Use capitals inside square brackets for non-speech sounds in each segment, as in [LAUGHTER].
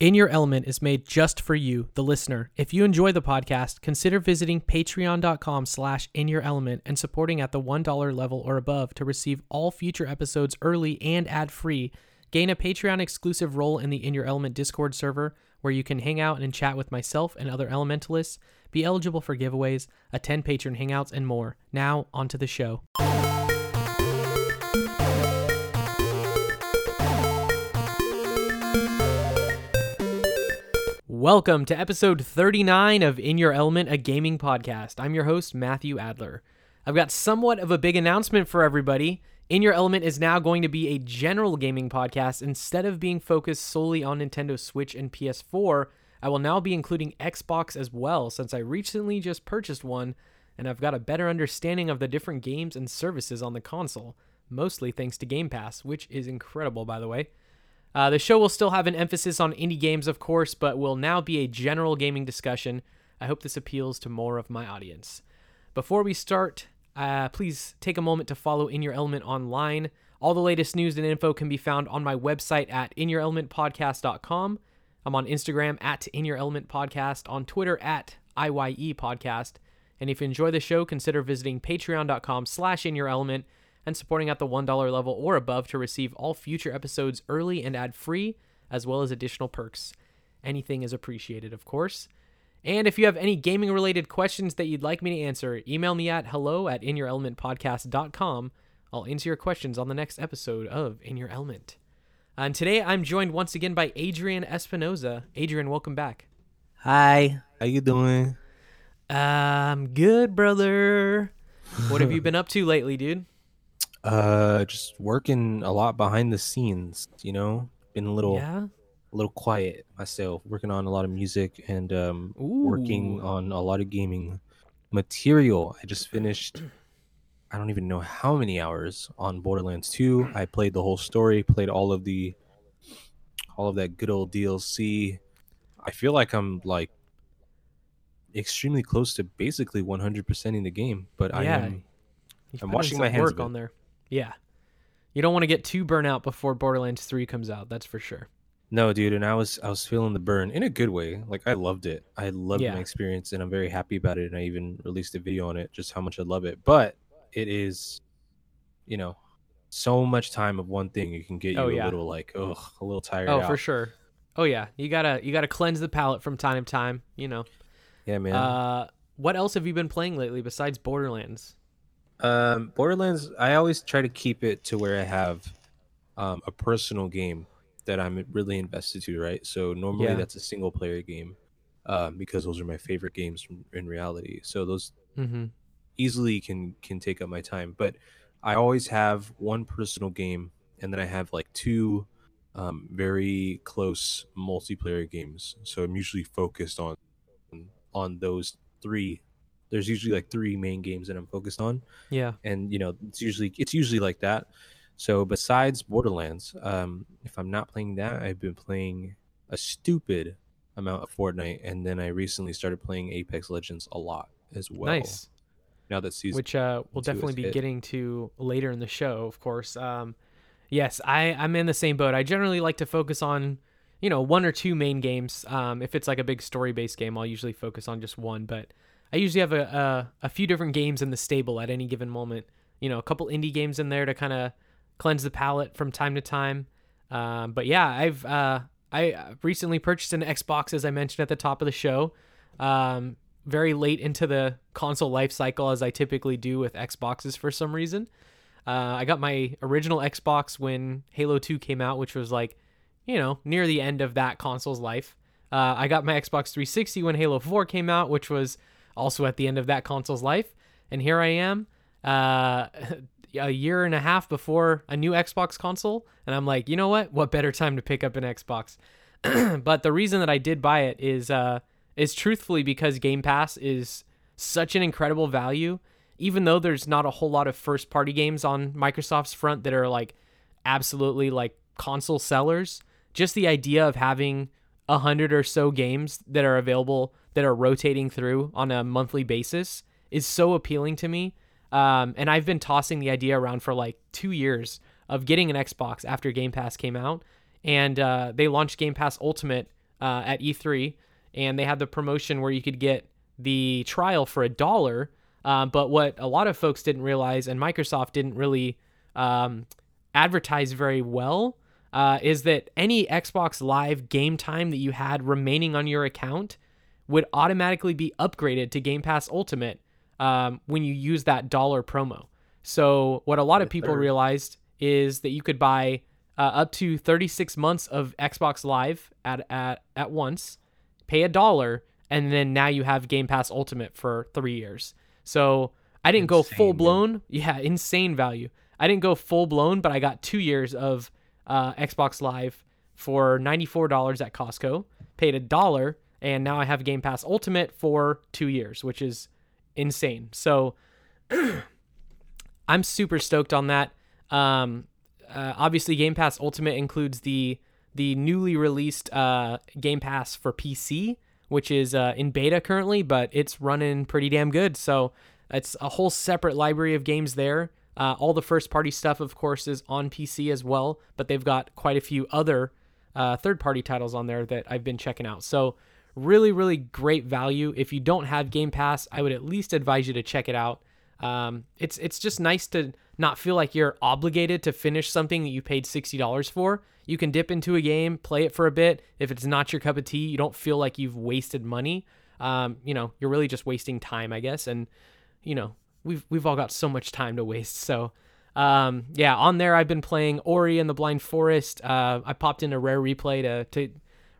In Your Element is made just for you, the listener. If you enjoy the podcast, consider visiting patreon.com slash in your element and supporting at the $1 level or above to receive all future episodes early and ad-free. Gain a Patreon exclusive role in the In Your Element Discord server where you can hang out and chat with myself and other elementalists, be eligible for giveaways, attend patron hangouts, and more. Now, onto the show. Welcome to episode 39 of In Your Element, a gaming podcast. I'm your host, Matthew Adler. I've got somewhat of a big announcement for everybody. In Your Element is now going to be a general gaming podcast. Instead of being focused solely on Nintendo Switch and PS4, I will now be including Xbox as well, since I recently just purchased one and I've got a better understanding of the different games and services on the console, mostly thanks to Game Pass, which is incredible, by the way. Uh, the show will still have an emphasis on indie games, of course, but will now be a general gaming discussion. I hope this appeals to more of my audience. Before we start, uh, please take a moment to follow In Your Element online. All the latest news and info can be found on my website at inyourelementpodcast.com. I'm on Instagram at In Your Element Podcast, on Twitter at IYE Podcast. And if you enjoy the show, consider visiting patreon.com slash in your element and supporting at the $1 level or above to receive all future episodes early and ad free, as well as additional perks. Anything is appreciated, of course. And if you have any gaming related questions that you'd like me to answer, email me at hello at inyourelementpodcast.com. I'll answer your questions on the next episode of In Your Element. And today I'm joined once again by Adrian Espinoza. Adrian, welcome back. Hi, how you doing? I'm good, brother. What have you been up to lately, dude? Uh, just working a lot behind the scenes. You know, been a little, Yeah. a little quiet myself. Working on a lot of music and um, working on a lot of gaming material. I just finished. I don't even know how many hours on Borderlands 2. I played the whole story, played all of the, all of that good old DLC. I feel like I'm like extremely close to basically 100%ing the game, but I am You've I'm washing my hands work on there. Yeah. You don't want to get too burnt out before Borderlands 3 comes out, that's for sure. No, dude, and I was I was feeling the burn in a good way. Like I loved it. I loved Yeah. my experience and I'm very happy about it and I even released a video on it just how much I love it. But it is you know, so much time of one thing it can get you Oh, a yeah. little like ugh, a little tired Oh, out. for sure. Oh yeah, you gotta you gotta cleanse the palate from time to time. You know. Yeah, man. Uh, what else have you been playing lately besides Borderlands? Um, Borderlands, I always try to keep it to where I have um, a personal game that I'm really invested to, right? So normally Yeah. that's a single player game um, because those are my favorite games from, in reality. So those Mm-hmm. easily can can take up my time, but I always have one personal game and then I have like two um, very close multiplayer games. So I'm usually focused on on those three. There's usually like three main games that I'm focused on Yeah. and you know it's usually it's usually like that so besides borderlands um if i'm not playing that i've been playing a stupid amount of fortnite and then i recently started playing apex legends a lot as well nice. now that season Which uh, we'll definitely be hit. getting to later in the show, of course. Um, yes, I I'm in the same boat. I generally like to focus on you know one or two main games. Um, if it's like a big story based game, I'll usually focus on just one. But I usually have a, a a few different games in the stable at any given moment. You know, a couple indie games in there to kind of cleanse the palate from time to time. Um, but yeah, I've uh, I recently purchased an Xbox, as I mentioned at the top of the show. Um, very late into the console life cycle, as I typically do with Xboxes for some reason. Uh, I got my original Xbox when Halo 2 came out, which was like, you know, near the end of that console's life. Uh, I got my Xbox 360 when Halo 4 came out, which was also at the end of that console's life. And here I am, uh, [LAUGHS] a year and a half before a new Xbox console. And I'm like, you know what? What better time to pick up an Xbox? [CLEARS THROAT] but the reason that I did buy it is, uh, is truthfully because Game Pass is such an incredible value. Even though there's not a whole lot of first party games on Microsoft's front that are like absolutely like console sellers, just the idea of having a hundred or so games that are available that are rotating through on a monthly basis is so appealing to me. Um, and I've been tossing the idea around for like two years of getting an Xbox after Game Pass came out, and uh, they launched Game Pass Ultimate uh, at E3, and they had the promotion where you could get the trial for a dollar. Uh, but what a lot of folks didn't realize, and Microsoft didn't really um, advertise very well, uh, is that any Xbox Live game time that you had remaining on your account would automatically be upgraded to Game Pass Ultimate um, when you use that dollar promo. So what a lot of people realized is that you could buy uh, up to 36 months of Xbox Live at at at once, pay a dollar, and then now you have Game Pass Ultimate for three years. So I didn't go full blown. [LAUGHS] Yeah, insane value. I didn't go full blown, but I got two years of uh, Xbox Live for $94 at Costco, paid a dollar, and now I have Game Pass Ultimate for two years, which is insane. So [CLEARS THROAT] I'm super stoked on that. Um, uh, obviously, Game Pass Ultimate includes the the newly released uh, Game Pass for PC, which is uh, in beta currently, but it's running pretty damn good. So it's a whole separate library of games there. Uh, all the first party stuff, of course, is on PC as well, but they've got quite a few other uh, third party titles on there that I've been checking out. So really, really great value. If you don't have Game Pass, I would at least advise you to check it out. Um, it's it's just nice to not feel like you're obligated to finish something that you paid sixty dollars for. You can dip into a game, play it for a bit. If it's not your cup of tea, you don't feel like you've wasted money. Um, you know, you're really just wasting time, I guess. And you know, we've we've all got so much time to waste. So um, yeah, on there I've been playing Ori and the Blind Forest. Uh, I popped in a rare replay to to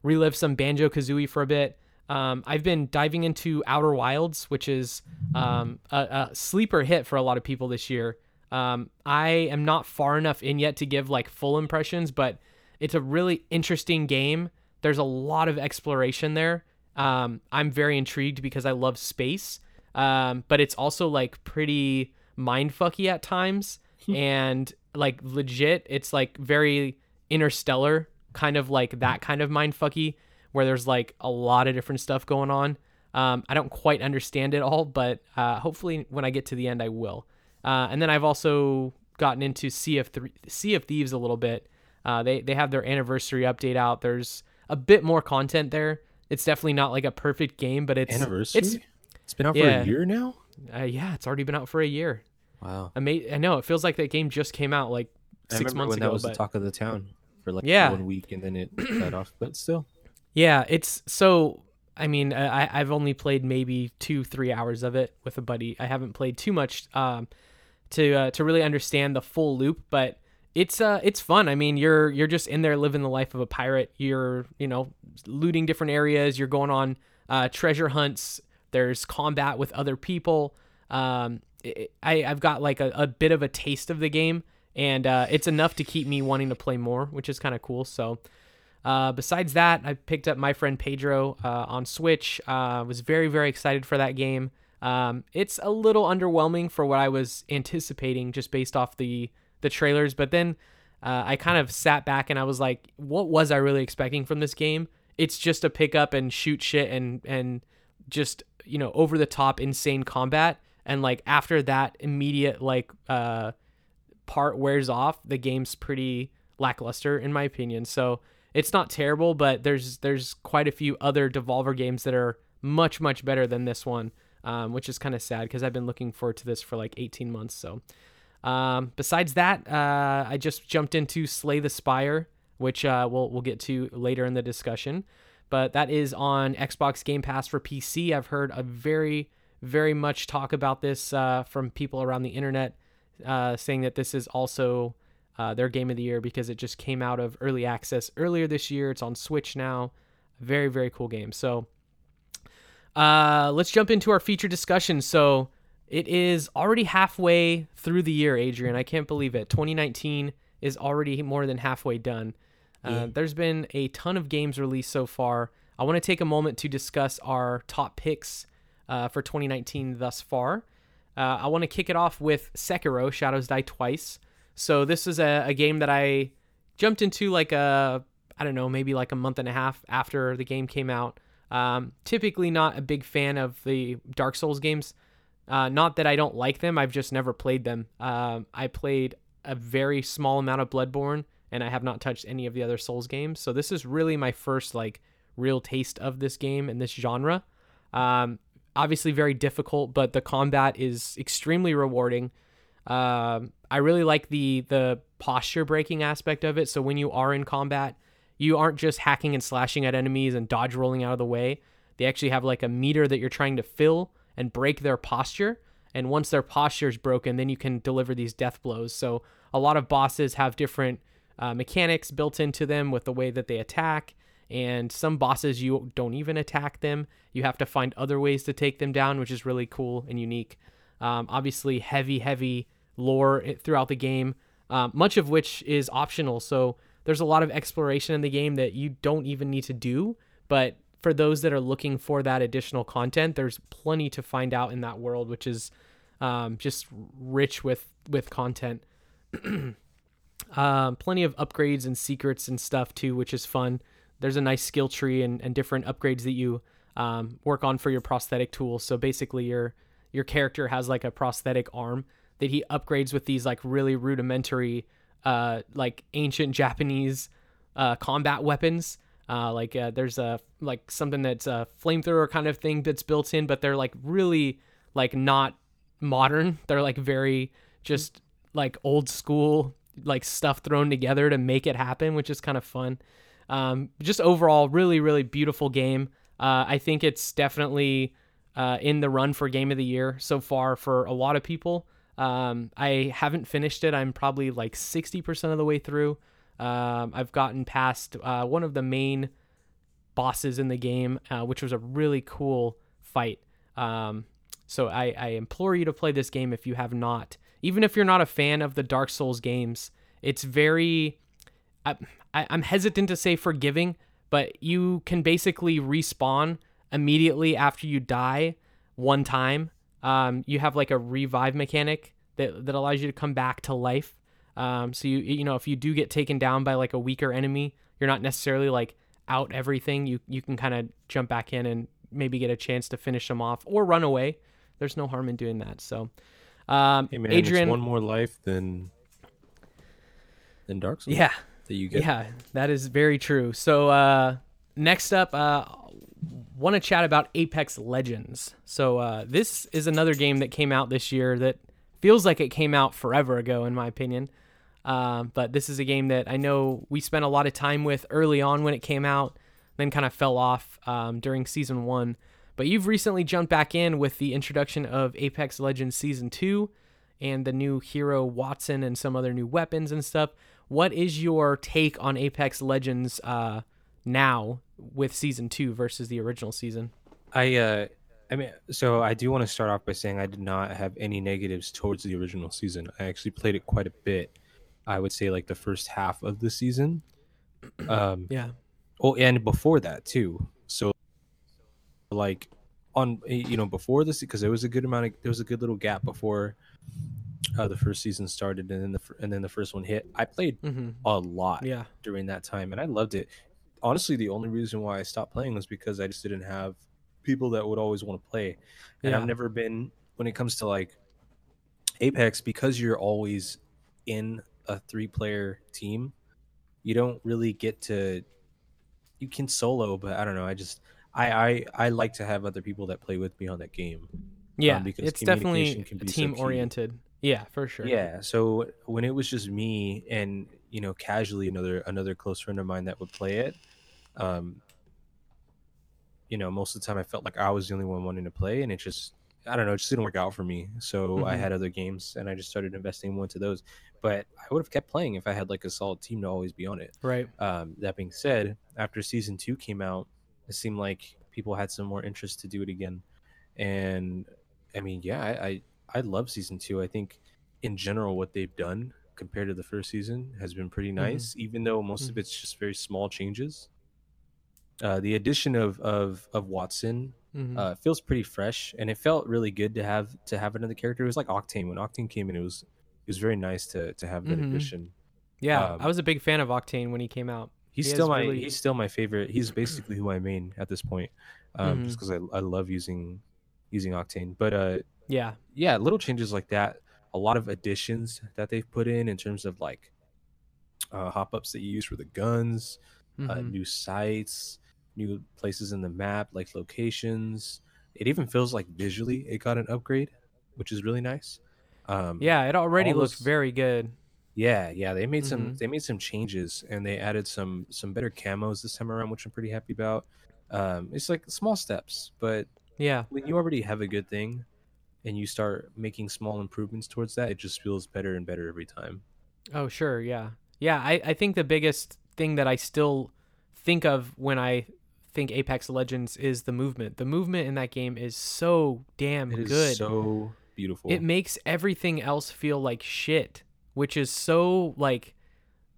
relive some Banjo Kazooie for a bit. Um, I've been diving into Outer Wilds, which is um, a, a sleeper hit for a lot of people this year. Um, I am not far enough in yet to give like full impressions, but it's a really interesting game. There's a lot of exploration there. Um, I'm very intrigued because I love space, um, but it's also like pretty mindfucky at times, [LAUGHS] and like legit, it's like very interstellar, kind of like that kind of mindfucky where there's like a lot of different stuff going on. Um, I don't quite understand it all, but uh, hopefully when I get to the end, I will. Uh, and then I've also gotten into Sea of Th- Sea of Thieves a little bit. Uh, they they have their anniversary update out. There's a bit more content there. It's definitely not like a perfect game, but it's Anniversary? It's it's been out yeah. for a year now. uh, yeah, it's already been out for a year. Wow. Ama- I know it feels like that game just came out like I six months when ago. that was but the talk of the town for like Yeah. one week and then it [CLEARS THROAT] cut off. But still, Yeah, it's so. I mean, I, I've only played maybe two, three hours of it with a buddy. I haven't played too much um, to uh, to really understand the full loop, but it's uh it's fun. I mean, you're you're just in there living the life of a pirate. You're you know looting different areas. You're going on uh, treasure hunts. There's combat with other people. Um, it, I I've got like a, a bit of a taste of the game, and uh, it's enough to keep me wanting to play more, which is kind of cool. So. Uh, besides that, I picked up my friend Pedro uh, on Switch. Uh, was very very excited for that game. Um, it's a little underwhelming for what I was anticipating just based off the the trailers, but then uh, I kind of sat back and I was like, what was I really expecting from this game? It's just a pick up and shoot shit and and just you know over the top insane combat and like after that immediate like uh part wears off, the game's pretty lackluster in my opinion. So it's not terrible, but there's there's quite a few other Devolver games that are much much better than this one, um, which is kind of sad because I've been looking forward to this for like 18 months. So um, besides that, uh, I just jumped into Slay the Spire, which uh, we'll we'll get to later in the discussion. But that is on Xbox Game Pass for PC. I've heard a very very much talk about this uh, from people around the internet, uh, saying that this is also uh, their game of the year because it just came out of early access earlier this year. It's on Switch now. Very very cool game. So uh, let's jump into our feature discussion. So it is already halfway through the year, Adrian. I can't believe it. 2019 is already more than halfway done. Uh, Yeah. There's been a ton of games released so far. I want to take a moment to discuss our top picks uh, for 2019 thus far. Uh, I want to kick it off with Sekiro: Shadows Die Twice. So this is a, a game that I jumped into like a I don't know maybe like a month and a half after the game came out. Um, typically not a big fan of the Dark Souls games. Uh, not that I don't like them, I've just never played them. Um, I played a very small amount of Bloodborne, and I have not touched any of the other Souls games. So this is really my first like real taste of this game and this genre. Um, obviously, very difficult, but the combat is extremely rewarding. Um, I really like the the posture breaking aspect of it. So when you are in combat, you aren't just hacking and slashing at enemies and dodge rolling out of the way. They actually have like a meter that you're trying to fill and break their posture. And once their posture is broken, then you can deliver these death blows. So a lot of bosses have different uh, mechanics built into them with the way that they attack. And some bosses, you don't even attack them. You have to find other ways to take them down, which is really cool and unique. Um, obviously, heavy, heavy lore throughout the game, um, much of which is optional. So there's a lot of exploration in the game that you don't even need to do. But for those that are looking for that additional content, there's plenty to find out in that world, which is um, just rich with with content. [CLEARS THROAT] um, plenty of upgrades and secrets and stuff too, which is fun. There's a nice skill tree and, and different upgrades that you um, work on for your prosthetic tools. So basically, your your character has like a prosthetic arm that he upgrades with these like really rudimentary, uh, like ancient Japanese uh, combat weapons. Uh, like uh, there's a like something that's a flamethrower kind of thing that's built in, but they're like really like not modern. They're like very just like old school like stuff thrown together to make it happen, which is kind of fun. Um, just overall, really really beautiful game. Uh, I think it's definitely uh, in the run for game of the year so far for a lot of people. Um, I haven't finished it. I'm probably like 60% of the way through. Um, I've gotten past uh, one of the main bosses in the game, uh, which was a really cool fight. Um, so I, I implore you to play this game if you have not. Even if you're not a fan of the Dark Souls games, it's very. I, I, I'm hesitant to say forgiving, but you can basically respawn immediately after you die one time um, you have like a revive mechanic that, that allows you to come back to life. Um, so you you know if you do get taken down by like a weaker enemy, you're not necessarily like out everything. You you can kind of jump back in and maybe get a chance to finish them off or run away. There's no harm in doing that. So, um, hey man, Adrian, one more life than than Dark Souls. Yeah, that you get. Yeah, that is very true. So uh, next up, uh, want to chat about Apex Legends. So uh, this is another game that came out this year that feels like it came out forever ago, in my opinion. Uh, but this is a game that I know we spent a lot of time with early on when it came out, then kind of fell off um, during season one. But you've recently jumped back in with the introduction of Apex Legends Season 2 and the new hero Wattson and some other new weapons and stuff. What is your take on Apex Legends uh, now with season two versus the original season. I uh I mean so I do want to start off by saying I did not have any negatives towards the original season. I actually played it quite a bit. I would say like the first half of the season. [CLEARS THROAT] Um yeah. Oh, and before that too. So like on you know before this because there was a good amount of there was a good little gap before uh, the first season started and then the and then the first one hit. I played mm-hmm. a lot yeah. during that time and I loved it honestly the only reason why I stopped playing was because I just didn't have people that would always want to play. And yeah. I've never been when it comes to like Apex because you're always in a three player team, you don't really get to you can solo, but I don't know, I just I I, I like to have other people that play with me on that game. Yeah, um, because it's definitely team so oriented. Yeah, for sure. Yeah, so when it was just me and you know casually another another close friend of mine that would play it, um, you know, most of the time I felt like I was the only one wanting to play, and it just I don't know, it just didn't work out for me. So mm-hmm. I had other games, and I just started investing more into those. But I would have kept playing if I had like a solid team to always be on it. Right. Um, that being said, after season two came out, it seemed like people had some more interest to do it again, and I mean, yeah, I I, I love season two. I think in general what they've done compared to the first season has been pretty mm-hmm. nice, mm-hmm. even though most mm-hmm. of it's just very small changes. Uh, the addition of of of Wattson mm-hmm. uh, feels pretty fresh, and it felt really good to have to have another character. It was like Octane when Octane came in. It was it was very nice to to have that mm-hmm. addition. Yeah, um, I was a big fan of Octane when he came out. He's he still my really... he's still my favorite. He's [CLEARS THROAT] basically who I main at this point, um, mm-hmm. just because I I love using using Octane. But uh, yeah, yeah, little changes like that. A lot of additions that they've put in in terms of like uh, hop ups that you use for the guns, uh, mm-hmm. uh, new sights, new places in the map, like locations. It even feels like visually it got an upgrade, which is really nice. Um, Yeah, it already looks very good. yeah, yeah. They made some Mhm. they made some changes and they added some some better camos this time around, which I'm pretty happy about. Um, it's like small steps, but Yeah. when you already have a good thing and you start making small improvements towards that, it just feels better and better every time. Oh, sure. Yeah. Yeah. I, I think the biggest thing that I still think of when I think Apex Legends is the movement. The movement in that game is so damn It is good. so beautiful. it makes everything else feel like shit, which is so like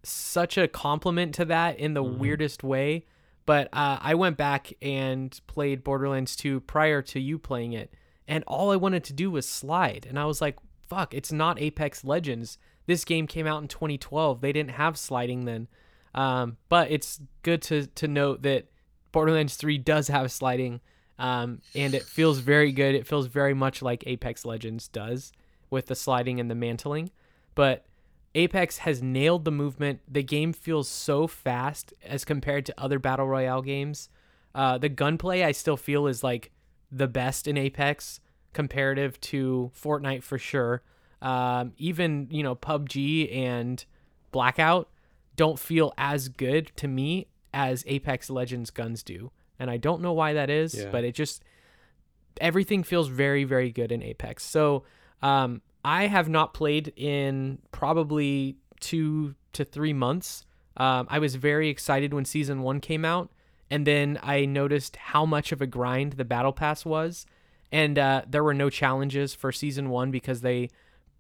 such a compliment to that in the Mhm. weirdest way. But uh, I went back and played Borderlands 2 prior to you playing it, and all I wanted to do was slide. And I was like, fuck, it's not Apex Legends. This game came out in 2012. They didn't have sliding then. Um, but it's good to, to note that Borderlands 3 does have sliding, um, and it feels very good. It feels very much like Apex Legends does with the sliding and the mantling. But Apex has nailed the movement. The game feels so fast as compared to other battle royale games. Uh, the gunplay I still feel is like the best in Apex comparative to Fortnite for sure. Um, even you know PUBG and Blackout don't feel as good to me as Apex Legends guns do, and I don't know why that is, Yeah. but it just everything feels very very good in Apex. So um, I have not played in probably two to three months. Um, I was very excited when season one came out, and then I noticed how much of a grind the battle pass was, and uh, there were no challenges for season one because they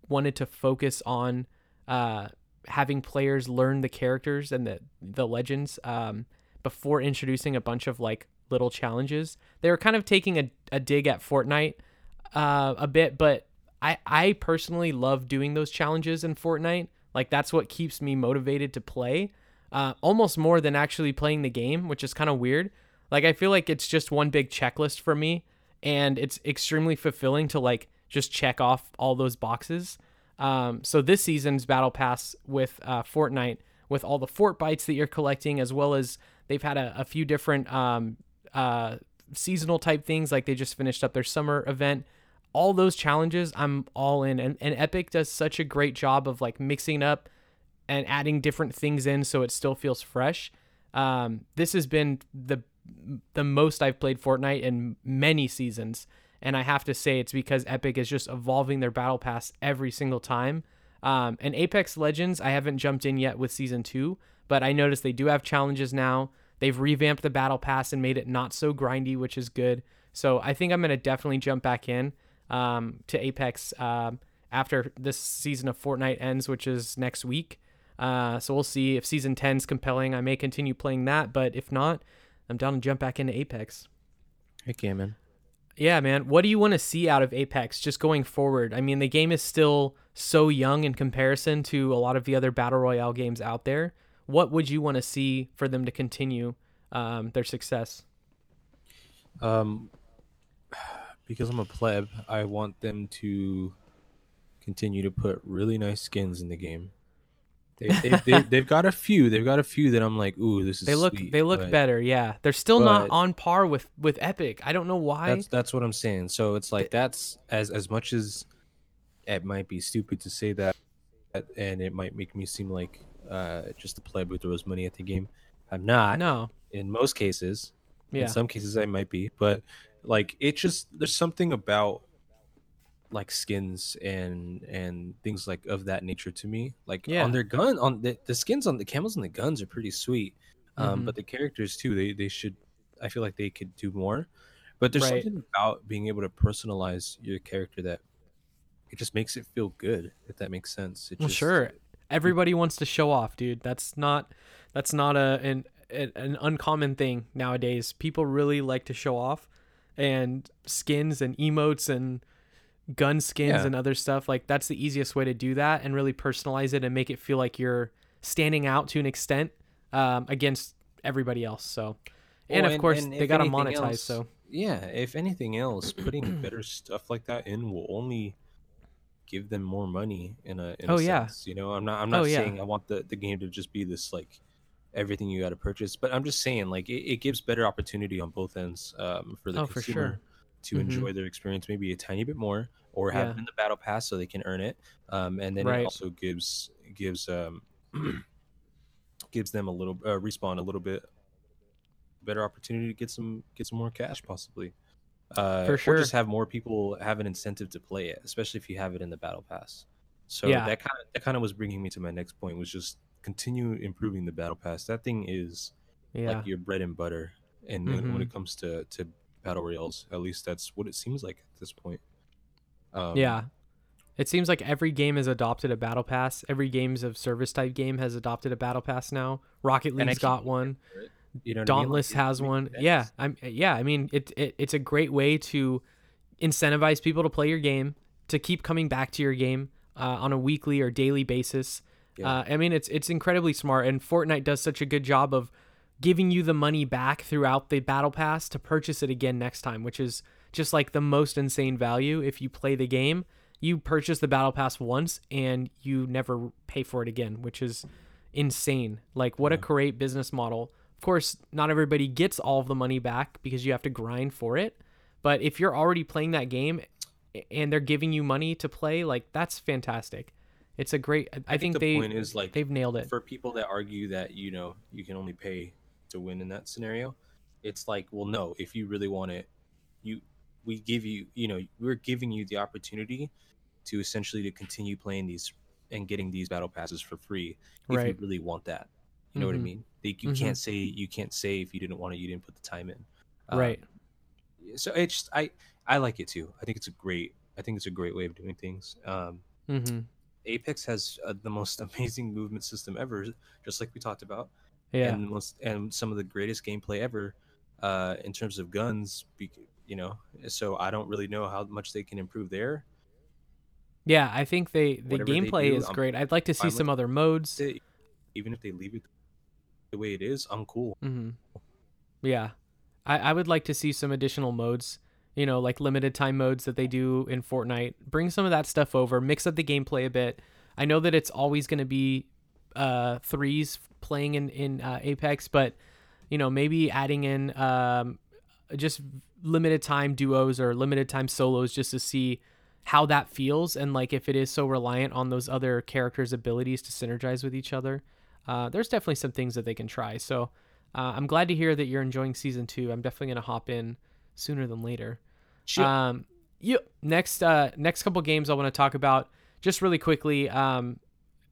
wanted to focus on uh, having players learn the characters and the the legends um, before introducing a bunch of like little challenges. They were kind of taking a, a dig at Fortnite uh, a bit, but I I personally love doing those challenges in Fortnite. Like that's what keeps me motivated to play, uh, almost more than actually playing the game, which is kind of weird. Like I feel like it's just one big checklist for me, and it's extremely fulfilling to like just check off all those boxes. Um, so this season's battle pass with uh, Fortnite, with all the Fortbytes that you're collecting, as well as they've had a, a few different um, uh, seasonal type things, like they just finished up their summer event. All those challenges, I'm all in, and, and Epic does such a great job of like mixing up and adding different things in so it still feels fresh. Um, this has been the the most I've played Fortnite in many seasons, and I have to say it's because Epic is just evolving their battle pass every single time. Um, and Apex Legends, I haven't jumped in yet with season two, but I noticed they do have challenges now. They've revamped the battle pass and made it not so grindy, which is good. So I think I'm gonna definitely jump back in um, to Apex um, after this season of Fortnite ends, which is next week. Uh, so we'll see if season 10 is compelling. I may continue playing that, but if not, I'm down to jump back into Apex. Heck yeah, man. Yeah, man. What do you want to see out of Apex just going forward? I mean, the game is still so young in comparison to a lot of the other battle royale games out there. What would you want to see for them to continue um, their success? Um, because I'm a pleb, I want them to continue to put really nice skins in the game. They, they, they, [LAUGHS] they've got a few. They've got a few that I'm like, ooh, this is. They look sweet," they look but better. Yeah, they're still not on par with with Epic. I don't know why. That's that's what I'm saying. So it's like that's as as much as it might be stupid to say that, and it might make me seem like uh, just a pleb who throws money at the game. I'm not. no. In most cases, Yeah. in some cases I might be, but like it just there's something about like skins and and things like of that nature to me. Like Yeah. on their gun, on the, the skins on the camels and the guns are pretty sweet. Um, Mhm. but the characters too, they they should. I feel like they could do more. But there's Right. something about being able to personalize your character that it just makes it feel good. If that makes sense. It Well, just, sure. Everybody wants to show off, dude. That's not that's not a an an uncommon thing nowadays. People really like to show off, and skins and emotes and gun skins Yeah. and other stuff like that's the easiest way to do that and really personalize it and make it feel like you're standing out to an extent um, against everybody else. So, and Well, of course and they got to monetize. else- so yeah, if anything else, putting [CLEARS THROAT] better stuff like that in will only give them more money in a in Oh, a yeah. sense. You know, I'm not I'm Oh, not yeah. saying I want the, the game to just be this like everything you got to purchase. But I'm just saying, like, it, it gives better opportunity on both ends um, for the Oh, for sure. To Mhm. enjoy their experience maybe a tiny bit more, or have Yeah. it in the battle pass so they can earn it. Um, and then Right. it also gives gives um, [CLEARS THROAT] gives them a little uh, respawn a little bit better opportunity to get some get some more cash possibly. Uh, For Or sure. just have more people have an incentive to play it, especially if you have it in the battle pass. So Yeah. that kind of that kind of was bringing me to my next point was just continue improving the battle pass. That thing is Yeah. like your bread and butter, and when- when it comes to to battle royales, at least that's what it seems like at this point. Um, yeah. It seems like every game has adopted a battle pass. Every games of service type game has adopted a battle pass now. Rocket League's got one. you know, what I mean? Like, Dauntless has one. sense. Yeah, I'm yeah, I mean it, it it's a great way to incentivize people to play your game, to keep coming back to your game uh, on a weekly or daily basis. Yeah. Uh, I mean it's it's incredibly smart and Fortnite does such a good job of giving you the money back throughout the battle pass to purchase it again next time, which is just like the most insane value if you play the game. You purchase the battle pass once and you never pay for it again, which is insane. Like what a great business model. Of course, not everybody gets all of the money back because you have to grind for it. But if you're already playing that game and they're giving you money to play, like that's fantastic. It's a great I, think, the they point is like they've nailed it. for people that argue that you know you can only pay to win in that scenario it's like well no if you really want it you we give you you know we're giving you the opportunity to essentially to continue playing these and getting these battle passes for free if Right. you really want that you know what i Mhm. mean like, you Mhm. can't say you can't say if you didn't want it you didn't put the time in Um, right. so it's just, i i like it too i think it's a great i think it's a great way of doing things um mm-hmm. Apex has uh, the most [LAUGHS] amazing movement system ever, just like we talked about, Yeah. and most and some of the greatest gameplay ever, uh, in terms of guns. You know, so I don't really know how much they can improve there. Yeah, I think they the Whatever gameplay do, is I'm great. I'd like to see some other modes. They- even if they leave it the way it is, I'm cool. hmm Yeah, I, I would like to see some additional modes. You know, like limited time modes that they do in Fortnite. Bring some of that stuff over. Mix up the gameplay a bit. I know that it's always going to be uh, threes playing in in uh, Apex, but you know maybe adding in um, just limited time duos or limited time solos just to see how that feels and like if it is so reliant on those other characters' abilities to synergize with each other. Uh, there's definitely some things that they can try. So uh, I'm glad to hear that you're enjoying season two. I'm definitely gonna hop in sooner than later. Shit. Um, you next uh next couple games I want to talk about just really quickly. Um,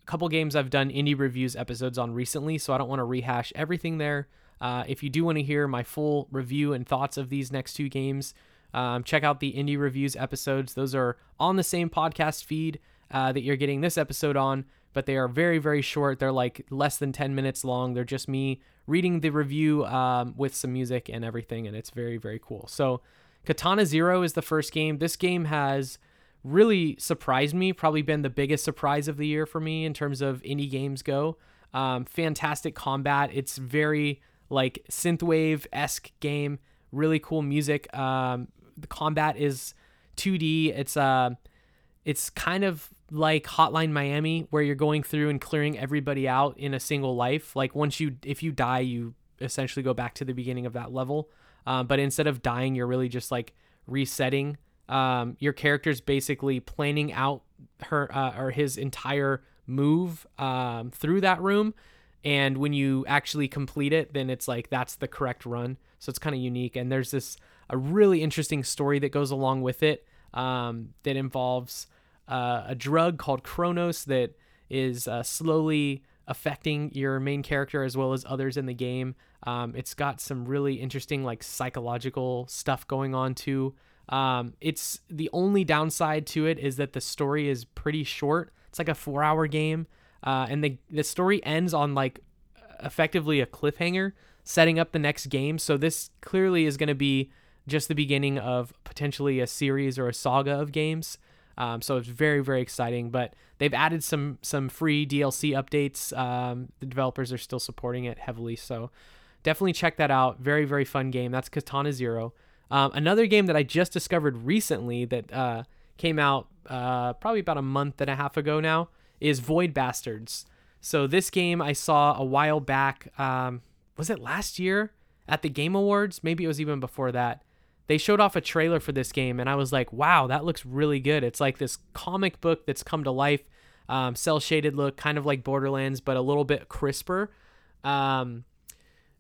couple games I've done indie reviews episodes on recently, so I don't want to rehash everything there. Uh, if you do want to hear my full review and thoughts of these next two games, um, check out the indie reviews episodes. Those are on the same podcast feed uh, that you're getting this episode on, but they are very, very short. They're like less than 10 minutes long. They're just me reading the review um, with some music and everything, and it's very, very cool. So, Katana Zero is the first game. This game has really surprised me, probably been the biggest surprise of the year for me in terms of indie games go. Um, fantastic combat. It's very like synthwave esque game. Really cool music. Um, the combat is 2D. It's uh, it's kind of like Hotline Miami, where you're going through and clearing everybody out in a single life. Like once you, if you die, you essentially go back to the beginning of that level. Um, but instead of dying, you're really just like resetting. Um, your character's basically planning out her uh, or his entire move um, through that room. And when you actually complete it, then it's like that's the correct run. So it's kind of unique. And there's this a really interesting story that goes along with it um, that involves uh, a drug called Chronos that is uh, slowly affecting your main character as well as others in the game. Um, it's got some really interesting like psychological stuff going on too. Um, it's the only downside to it is that the story is pretty short. It's like a four-hour game, uh, and the the story ends on like effectively a cliffhanger, setting up the next game. So this clearly is going to be just the beginning of potentially a series or a saga of games. Um, so it's very very exciting. But they've added some some free DLC updates. Um, the developers are still supporting it heavily, so definitely check that out. Very very fun game. That's Katana Zero. Um, another game that I just discovered recently that uh, came out uh, probably about a month and a half ago now is Void Bastards. So this game I saw a while back. Um, was it last year at the Game Awards? Maybe it was even before that. They showed off a trailer for this game, and I was like, "Wow, that looks really good." It's like this comic book that's come to life, um, cell shaded look, kind of like Borderlands, but a little bit crisper. Um,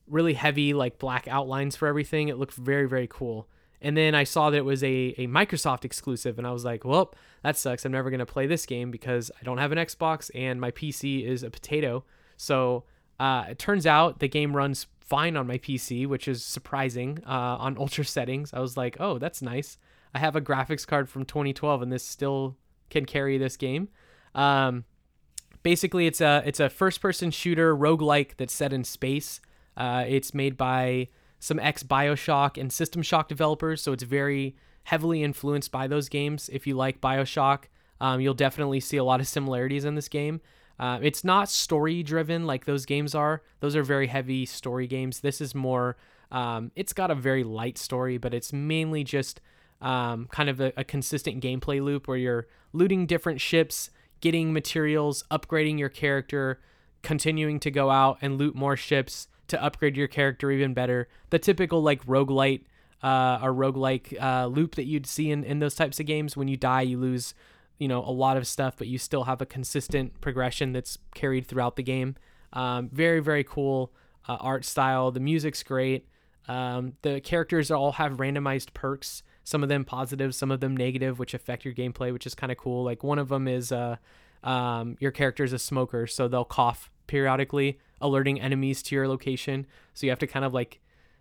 really heavy, like black outlines for everything. It looked very, very cool. And then I saw that it was a, a Microsoft exclusive, and I was like, well, that sucks. I'm never going to play this game because I don't have an Xbox and my PC is a potato. So uh, it turns out the game runs fine on my PC, which is surprising uh, on [LAUGHS] ultra settings. I was like, oh, that's nice. I have a graphics card from 2012, and this still can carry this game. Um, basically, it's a it's a first person shooter roguelike that's set in space. Uh, it's made by some ex Bioshock and System Shock developers, so it's very heavily influenced by those games. If you like Bioshock, um, you'll definitely see a lot of similarities in this game. Uh, it's not story driven like those games are. Those are very heavy story games. This is more. Um, it's got a very light story, but it's mainly just um, kind of a, a consistent gameplay loop where you're looting different ships, getting materials, upgrading your character, continuing to go out and loot more ships, to upgrade your character even better. The typical like roguelite uh, or roguelike uh, loop that you'd see in, in those types of games. When you die, you lose, you know, a lot of stuff, but you still have a consistent progression that's carried throughout the game. Um, very, very cool uh, art style. The music's great. Um, the characters all have randomized perks. Some of them positive, some of them negative, which affect your gameplay, which is kind of cool. Like one of them is uh, um, your character is a smoker, so they'll cough periodically alerting enemies to your location. So you have to kind of like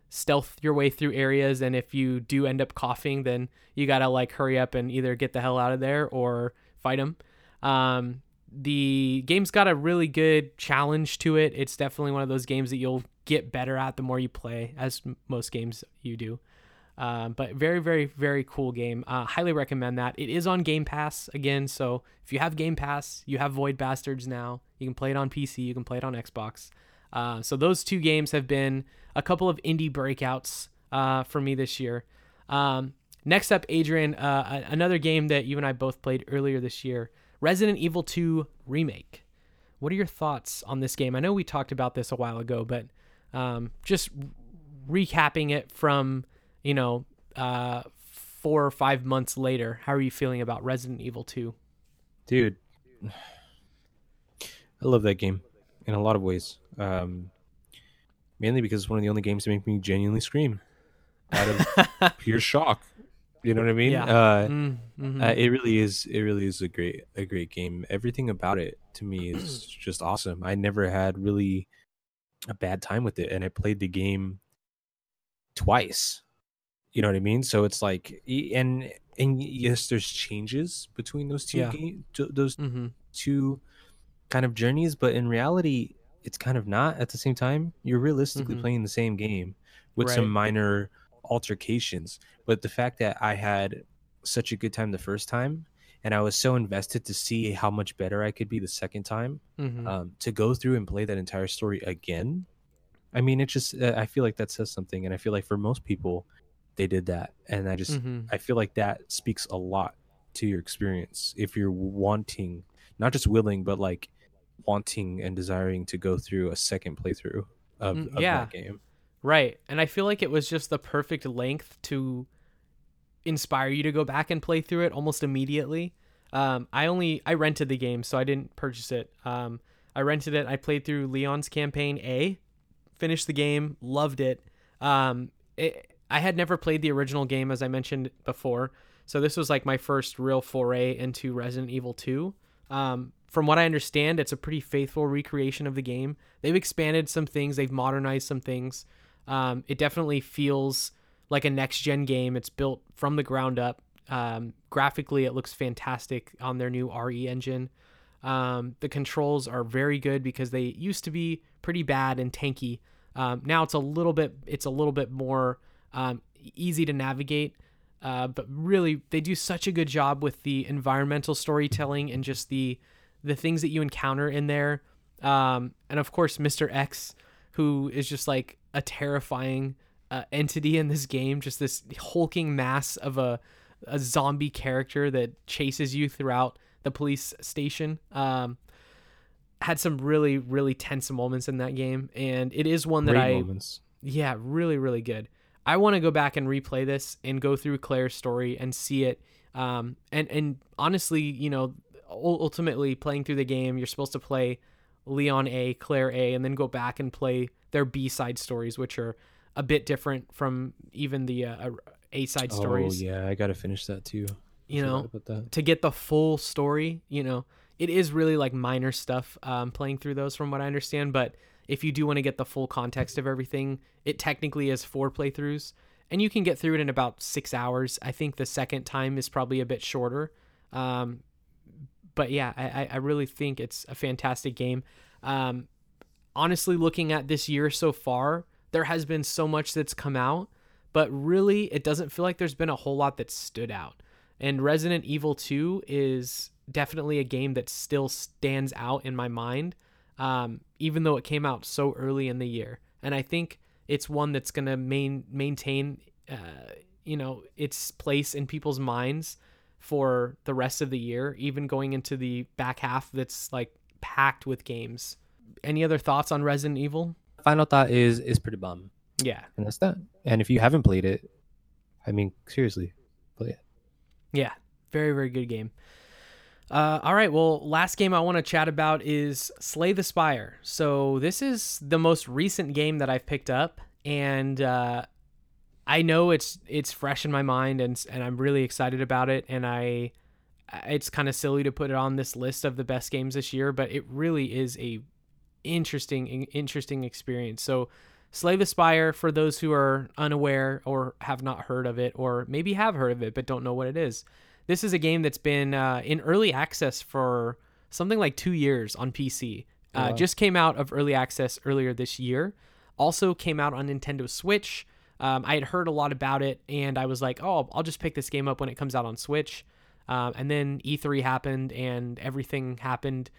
stealth your way through areas and if you do end up coughing then you gotta like hurry up and either get the hell out of there or fight them um, the game's got a really good challenge to it. It's definitely one of those games that you'll get better at the more you play as most games you do um, but very, very, very cool game. Uh, highly recommend that. It is on Game Pass again, so if you have Game Pass, you have Void Bastards now. You can play it on PC, you can play it on Xbox. Uh, so those two games have been a couple of indie breakouts uh, for me this year. Um, next up, Adrian, uh, another game that you and I both played earlier this year, Resident Evil 2 Remake. What are your thoughts on this game? I know we talked about this a while ago, but um, just recapping it from you know, uh, four or five months later, how are you feeling about Resident Evil 2? Dude, I love that game in a lot of ways. Um, mainly because it's one of the only games that make me genuinely scream out of [LAUGHS] pure shock. You know what I mean? Yeah. Uh, mm, mm-hmm. uh, it really is. It really is a great, a great game. Everything about it to me is [CLEARS THROAT] just awesome. I never had really a bad time with it, and I played the game twice you know what I mean? So it's like, and and yes, there's changes between those two Yeah. game, those mm-hmm. two kind of journeys, but in reality, it's kind of not. At the same time, you're realistically Mhm. playing the same game with Right. some minor altercations. But the fact that I had such a good time the first time, and I was so invested to see how much better I could be the second time, Mm-hmm. um, to go through and play that entire story again. I mean, it just uh, I feel like that says something, and I feel like for most people, they did that, and I just mm-hmm. I feel like that speaks a lot to your experience if you're wanting, not just willing, but like wanting and desiring to go through a second playthrough of, Mm, of yeah. that game. Right. And I feel like it was just the perfect length to inspire you to go back and play through it almost immediately. Um, I only I rented the game, so I didn't purchase it. Um, I rented it. I played through Leon's campaign A, finished the game, loved it. Um, it I had never played the original game as I mentioned before, so this was like my first real foray into Resident Evil 2. Um, from what I understand, it's a pretty faithful recreation of the game. They've expanded some things, they've modernized some things. Um, it definitely feels like a next gen game. It's built from the ground up. Um, graphically, it looks fantastic on their new RE engine. Um, the controls are very good because they used to be pretty bad and tanky. Um, now it's a little bit it's a little bit more um, easy to navigate. Uh, but really, they do such a good job with the environmental storytelling and just the the things that you encounter in there. Um, and of course, Mr. X, who is just like a terrifying uh, entity in this game, just this hulking mass of a a zombie character that chases you throughout the police station. Um, had some really really tense moments in that game, and it is one that Great I moments. yeah really really good. I want to go back and replay this and go through Claire's story and see it. Um, and and honestly, you know, ultimately playing through the game, you're supposed to play Leon A, Claire A, and then go back and play their B side stories, which are a bit different from even the uh, A side stories. Oh yeah, I gotta finish that too. You know, to get the full story, you know, it is really like minor stuff um, playing through those from what I understand. But if you do want to get the full context of everything, it technically is four playthroughs and you can get through it in about six hours. I think the second time is probably a bit shorter. Um, but yeah, I, I- really think it's a fantastic game. Um, honestly, looking at this year so far, there has been so much that's come out, but really, it doesn't feel like there's been a whole lot that stood out. And Resident Evil 2 is definitely a game that still stands out in my mind, um, even though it came out so early in the year. And I think it's one that's going to main, maintain, uh, you know, its place in people's minds for the rest of the year, even going into the back half that's like packed with games. Any other thoughts on Resident Evil? Final thought is is pretty bum. Yeah. and that's that. And if you haven't played it, I mean, seriously, play it. Yeah, very very good game. Uh, all right, well, last game I want to chat about is Slay the Spire. So this is the most recent game that I've picked up, and uh, I know it's it's fresh in my mind, and and I'm really excited about it. And I, it's kind of silly to put it on this list of the best games this year, but it really is a interesting interesting experience. So Slay the Spire, for those who are unaware or have not heard of it, or maybe have heard of it but don't know what it is, this is a game that's been uh, in early access for something like two years on PC. Uh, wow. Just came out of early access earlier this year. Also came out on Nintendo Switch. Um, I had heard a lot about it, and I was like, "Oh, I'll just pick this game up when it comes out on Switch." Um, and then E3 happened, and everything happened,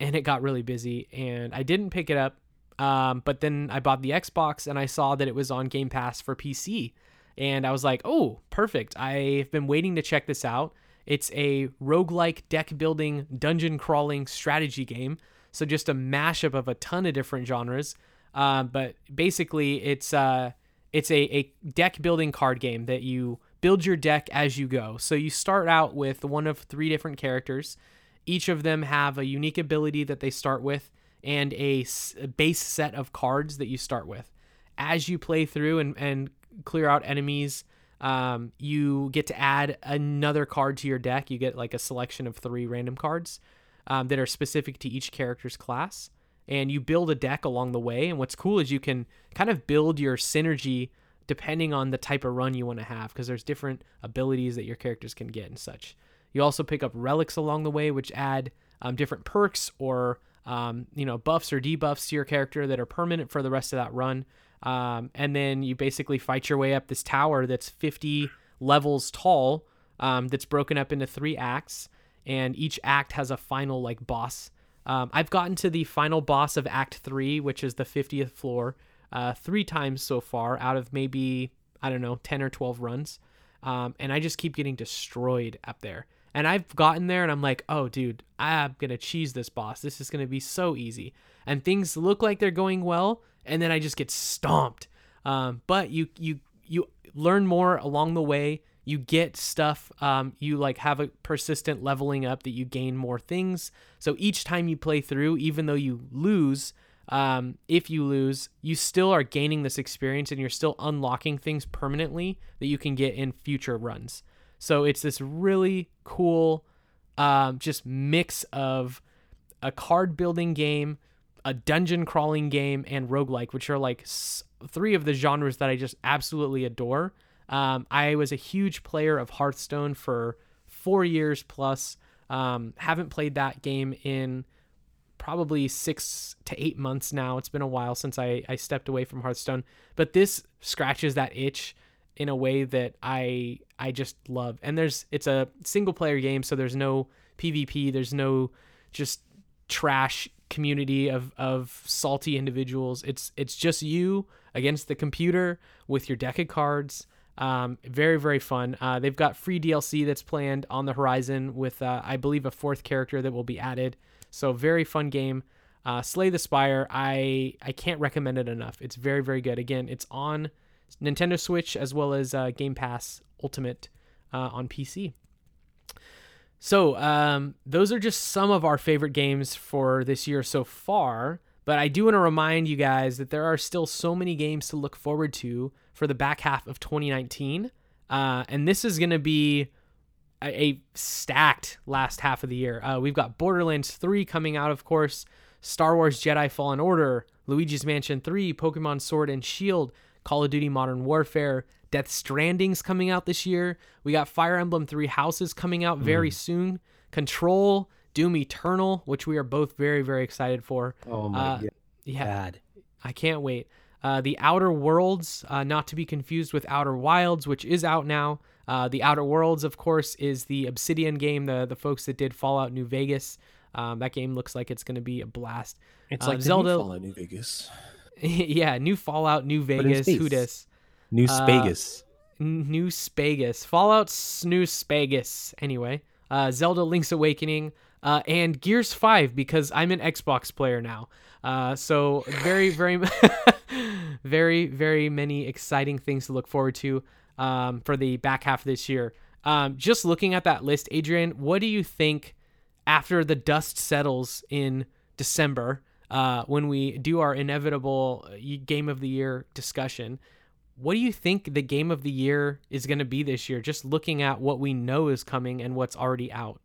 and it got really busy, and I didn't pick it up. Um, but then I bought the Xbox, and I saw that it was on Game Pass for PC, and I was like, "Oh, perfect! I've been waiting to check this out." It's a roguelike deck building, dungeon crawling strategy game. So just a mashup of a ton of different genres. Uh, but basically, it's uh, it's a, a deck building card game that you build your deck as you go. So you start out with one of three different characters. Each of them have a unique ability that they start with and a, base set of cards that you start with. As you play through and, and clear out enemies, um, you get to add another card to your deck. You get like a selection of three random cards um, that are specific to each character's class. And you build a deck along the way. And what's cool is you can kind of build your synergy depending on the type of run you want to have because there's different abilities that your characters can get and such. You also pick up relics along the way, which add um, different perks or um, you know buffs or debuffs to your character that are permanent for the rest of that run. Um, and then you basically fight your way up this tower that's 50 levels tall, um, that's broken up into three acts, and each act has a final like boss. Um, I've gotten to the final boss of Act Three, which is the 50th floor, uh, three times so far out of maybe I don't know 10 or 12 runs, um, and I just keep getting destroyed up there. And I've gotten there and I'm like, oh, dude, I'm going to cheese this boss. This is going to be so easy. And things look like they're going well. And then I just get stomped. Um, but you, you, you learn more along the way. You get stuff. Um, you like have a persistent leveling up that you gain more things. So each time you play through, even though you lose, um, if you lose, you still are gaining this experience and you're still unlocking things permanently that you can get in future runs. So it's this really cool, um, just mix of a card building game, a dungeon crawling game, and roguelike, which are like s- three of the genres that I just absolutely adore. Um, I was a huge player of Hearthstone for four years plus. Um, haven't played that game in probably six to eight months now. It's been a while since I, I stepped away from Hearthstone, but this scratches that itch in a way that I I just love. And there's it's a single player game, so there's no PvP, there's no just trash community of of salty individuals. It's it's just you against the computer with your deck of cards. Um, very very fun. Uh, they've got free DLC that's planned on the horizon with uh, I believe a fourth character that will be added. So very fun game. Uh, Slay the Spire, I I can't recommend it enough. It's very very good. Again, it's on Nintendo Switch as well as uh, Game Pass Ultimate uh, on PC. So um, those are just some of our favorite games for this year so far. But I do want to remind you guys that there are still so many games to look forward to for the back half of 2019. Uh, and this is going to be a, a, stacked last half of the year. Uh, we've got Borderlands 3 coming out, of course, Star Wars Jedi Fallen Order, Luigi's Mansion 3, Pokemon Sword and Shield, Call of Duty Modern Warfare, Death Stranding's coming out this year. We got Fire Emblem Three Houses coming out very mm. soon. Control, Doom Eternal, which we are both very very excited for. Oh my uh, god! Yeah, I can't wait. Uh, the Outer Worlds, uh, not to be confused with Outer Wilds, which is out now. Uh, the Outer Worlds, of course, is the Obsidian game, the the folks that did Fallout New Vegas. Um, that game looks like it's going to be a blast. It's uh, like Zelda Fallout New Vegas. [LAUGHS] yeah, new Fallout, New Vegas, who dis? New uh, Spagus. Uh, new Spagus. Fallout New Spagus. Anyway, uh, Zelda Link's Awakening, uh, and Gears 5 because I'm an Xbox player now. Uh, so very, very, [LAUGHS] very, very many exciting things to look forward to um, for the back half of this year. Um, just looking at that list, Adrian, what do you think after the dust settles in December uh, when we do our inevitable uh, game of the year discussion? what do you think the game of the year is going to be this year? Just looking at what we know is coming and what's already out.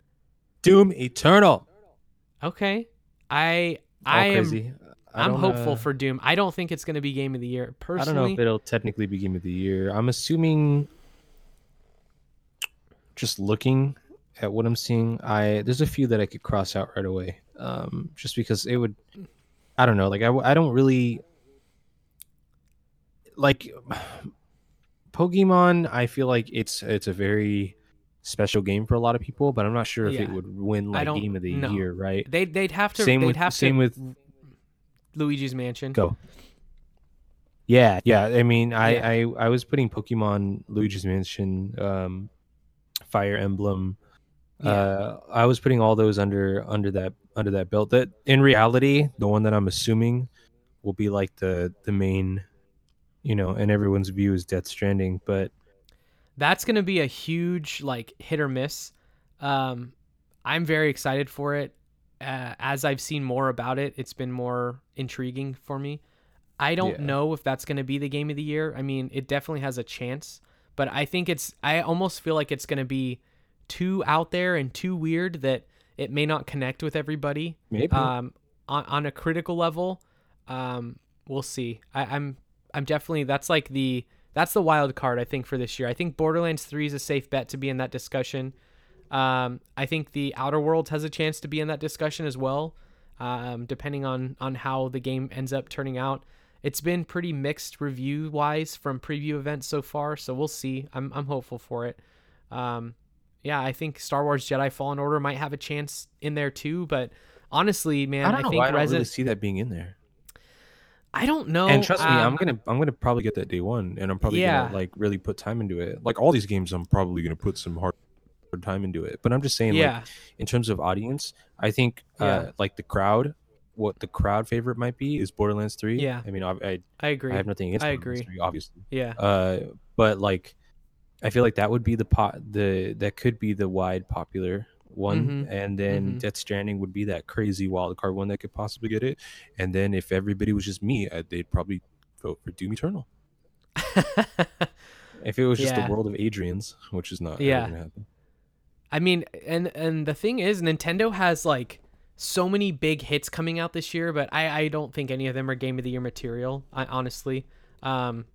Doom Eternal. Okay, I I am. I am hopeful uh, for Doom. I don't think it's going to be game of the year. Personally, I don't know if it'll technically be game of the year. I'm assuming. Just looking at what I'm seeing, I there's a few that I could cross out right away. Um, just because it would, I don't know. Like I, I don't really like Pokemon, I feel like it's it's a very special game for a lot of people, but I'm not sure if yeah. it would win like game of the no. year, right? They they'd have to. Same they'd with have same to, with Luigi's Mansion. Go. Yeah, yeah. I mean, I yeah. I, I was putting Pokemon, Luigi's Mansion, um, Fire Emblem. Yeah. Uh, I was putting all those under under that under that belt. That in reality, the one that I'm assuming will be like the the main you know, and everyone's view is Death Stranding, but that's going to be a huge like hit or miss. Um, I'm very excited for it. Uh, as I've seen more about it, it's been more intriguing for me. I don't yeah. know if that's going to be the game of the year. I mean, it definitely has a chance, but I think it's. I almost feel like it's going to be too out there and too weird that it may not connect with everybody. Maybe. Um, on on a critical level, um, we'll see. I, I'm I'm definitely that's like the that's the wild card I think for this year. I think Borderlands 3 is a safe bet to be in that discussion. Um, I think the Outer Worlds has a chance to be in that discussion as well, um, depending on on how the game ends up turning out. It's been pretty mixed review wise from preview events so far, so we'll see. I'm I'm hopeful for it. Um, yeah, I think Star Wars Jedi Fallen Order might have a chance in there too, but honestly, man, I, I think I don't Resident... really see that being in there. I don't know. And trust me, I'm um, gonna I'm gonna probably get that day one, and I'm probably yeah. gonna like really put time into it. Like all these games, I'm probably gonna put some hard time into it. But I'm just saying, yeah. like in terms of audience, I think uh, like the crowd, what the crowd favorite might be is Borderlands Three. Yeah. I mean, I I, I agree. I have nothing against I agree. 3, obviously. Yeah. Uh, but like, I feel like that would be the pot the that could be the wide popular one, mm-hmm. and then mm-hmm. Death Stranding would be that crazy wild card one that could possibly get it. And then if everybody was just me, uh, they'd probably vote for Doom Eternal. [LAUGHS] if it was just yeah. the world of Adrian's, which is not yeah. I mean, and and the thing is, Nintendo has like so many big hits coming out this year, but I I don't think any of them are game of the year material. I, honestly, um,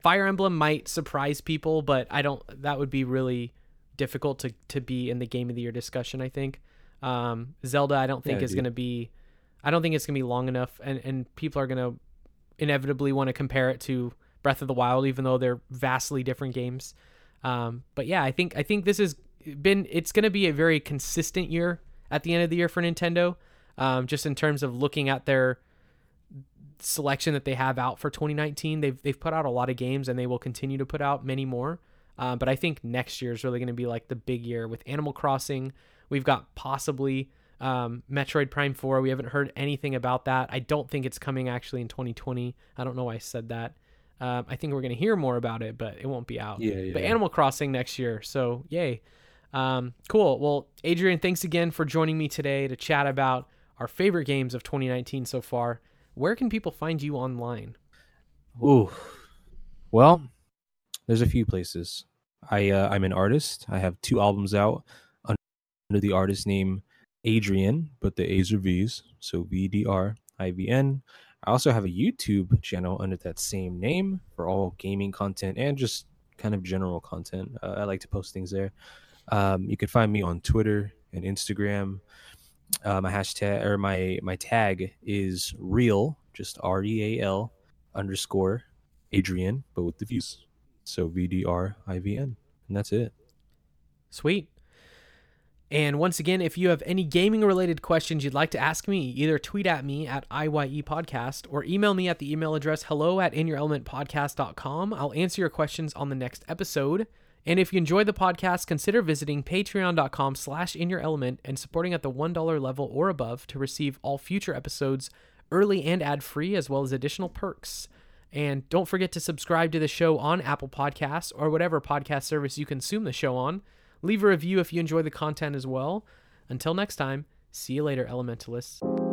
Fire Emblem might surprise people, but I don't. That would be really difficult to to be in the game of the year discussion. I think um, Zelda. I don't think yeah, is going to be. I don't think it's going to be long enough, and and people are going to inevitably want to compare it to Breath of the Wild, even though they're vastly different games. Um, but yeah, I think I think this has been. It's going to be a very consistent year at the end of the year for Nintendo, um, just in terms of looking at their selection that they have out for 2019. They've they've put out a lot of games, and they will continue to put out many more. Um, but I think next year is really going to be like the big year with Animal Crossing. We've got possibly Um, Metroid Prime 4, we haven't heard anything about that. I don't think it's coming actually in 2020. I don't know why I said that. Um, I think we're going to hear more about it, but it won't be out. Yeah, yeah. But Animal Crossing next year. So, yay. Um, cool. Well, Adrian, thanks again for joining me today to chat about our favorite games of 2019 so far. Where can people find you online? Ooh. Well, there's a few places. I uh, I'm an artist. I have two albums out under the artist name Adrian, but the A's are V's, so V D R I V N. I also have a YouTube channel under that same name for all gaming content and just kind of general content. Uh, I like to post things there. Um, you can find me on Twitter and Instagram. Uh, my hashtag or my my tag is real, just R E A L underscore Adrian, but with the views. So V D R I V N, and that's it. Sweet. And once again, if you have any gaming related questions you'd like to ask me, either tweet at me at IYE Podcast or email me at the email address hello at inyourelementpodcast.com. I'll answer your questions on the next episode. And if you enjoy the podcast, consider visiting patreon.com slash in your element and supporting at the $1 level or above to receive all future episodes early and ad free, as well as additional perks. And don't forget to subscribe to the show on Apple Podcasts or whatever podcast service you consume the show on. Leave a review if you enjoy the content as well. Until next time, see you later, Elementalists.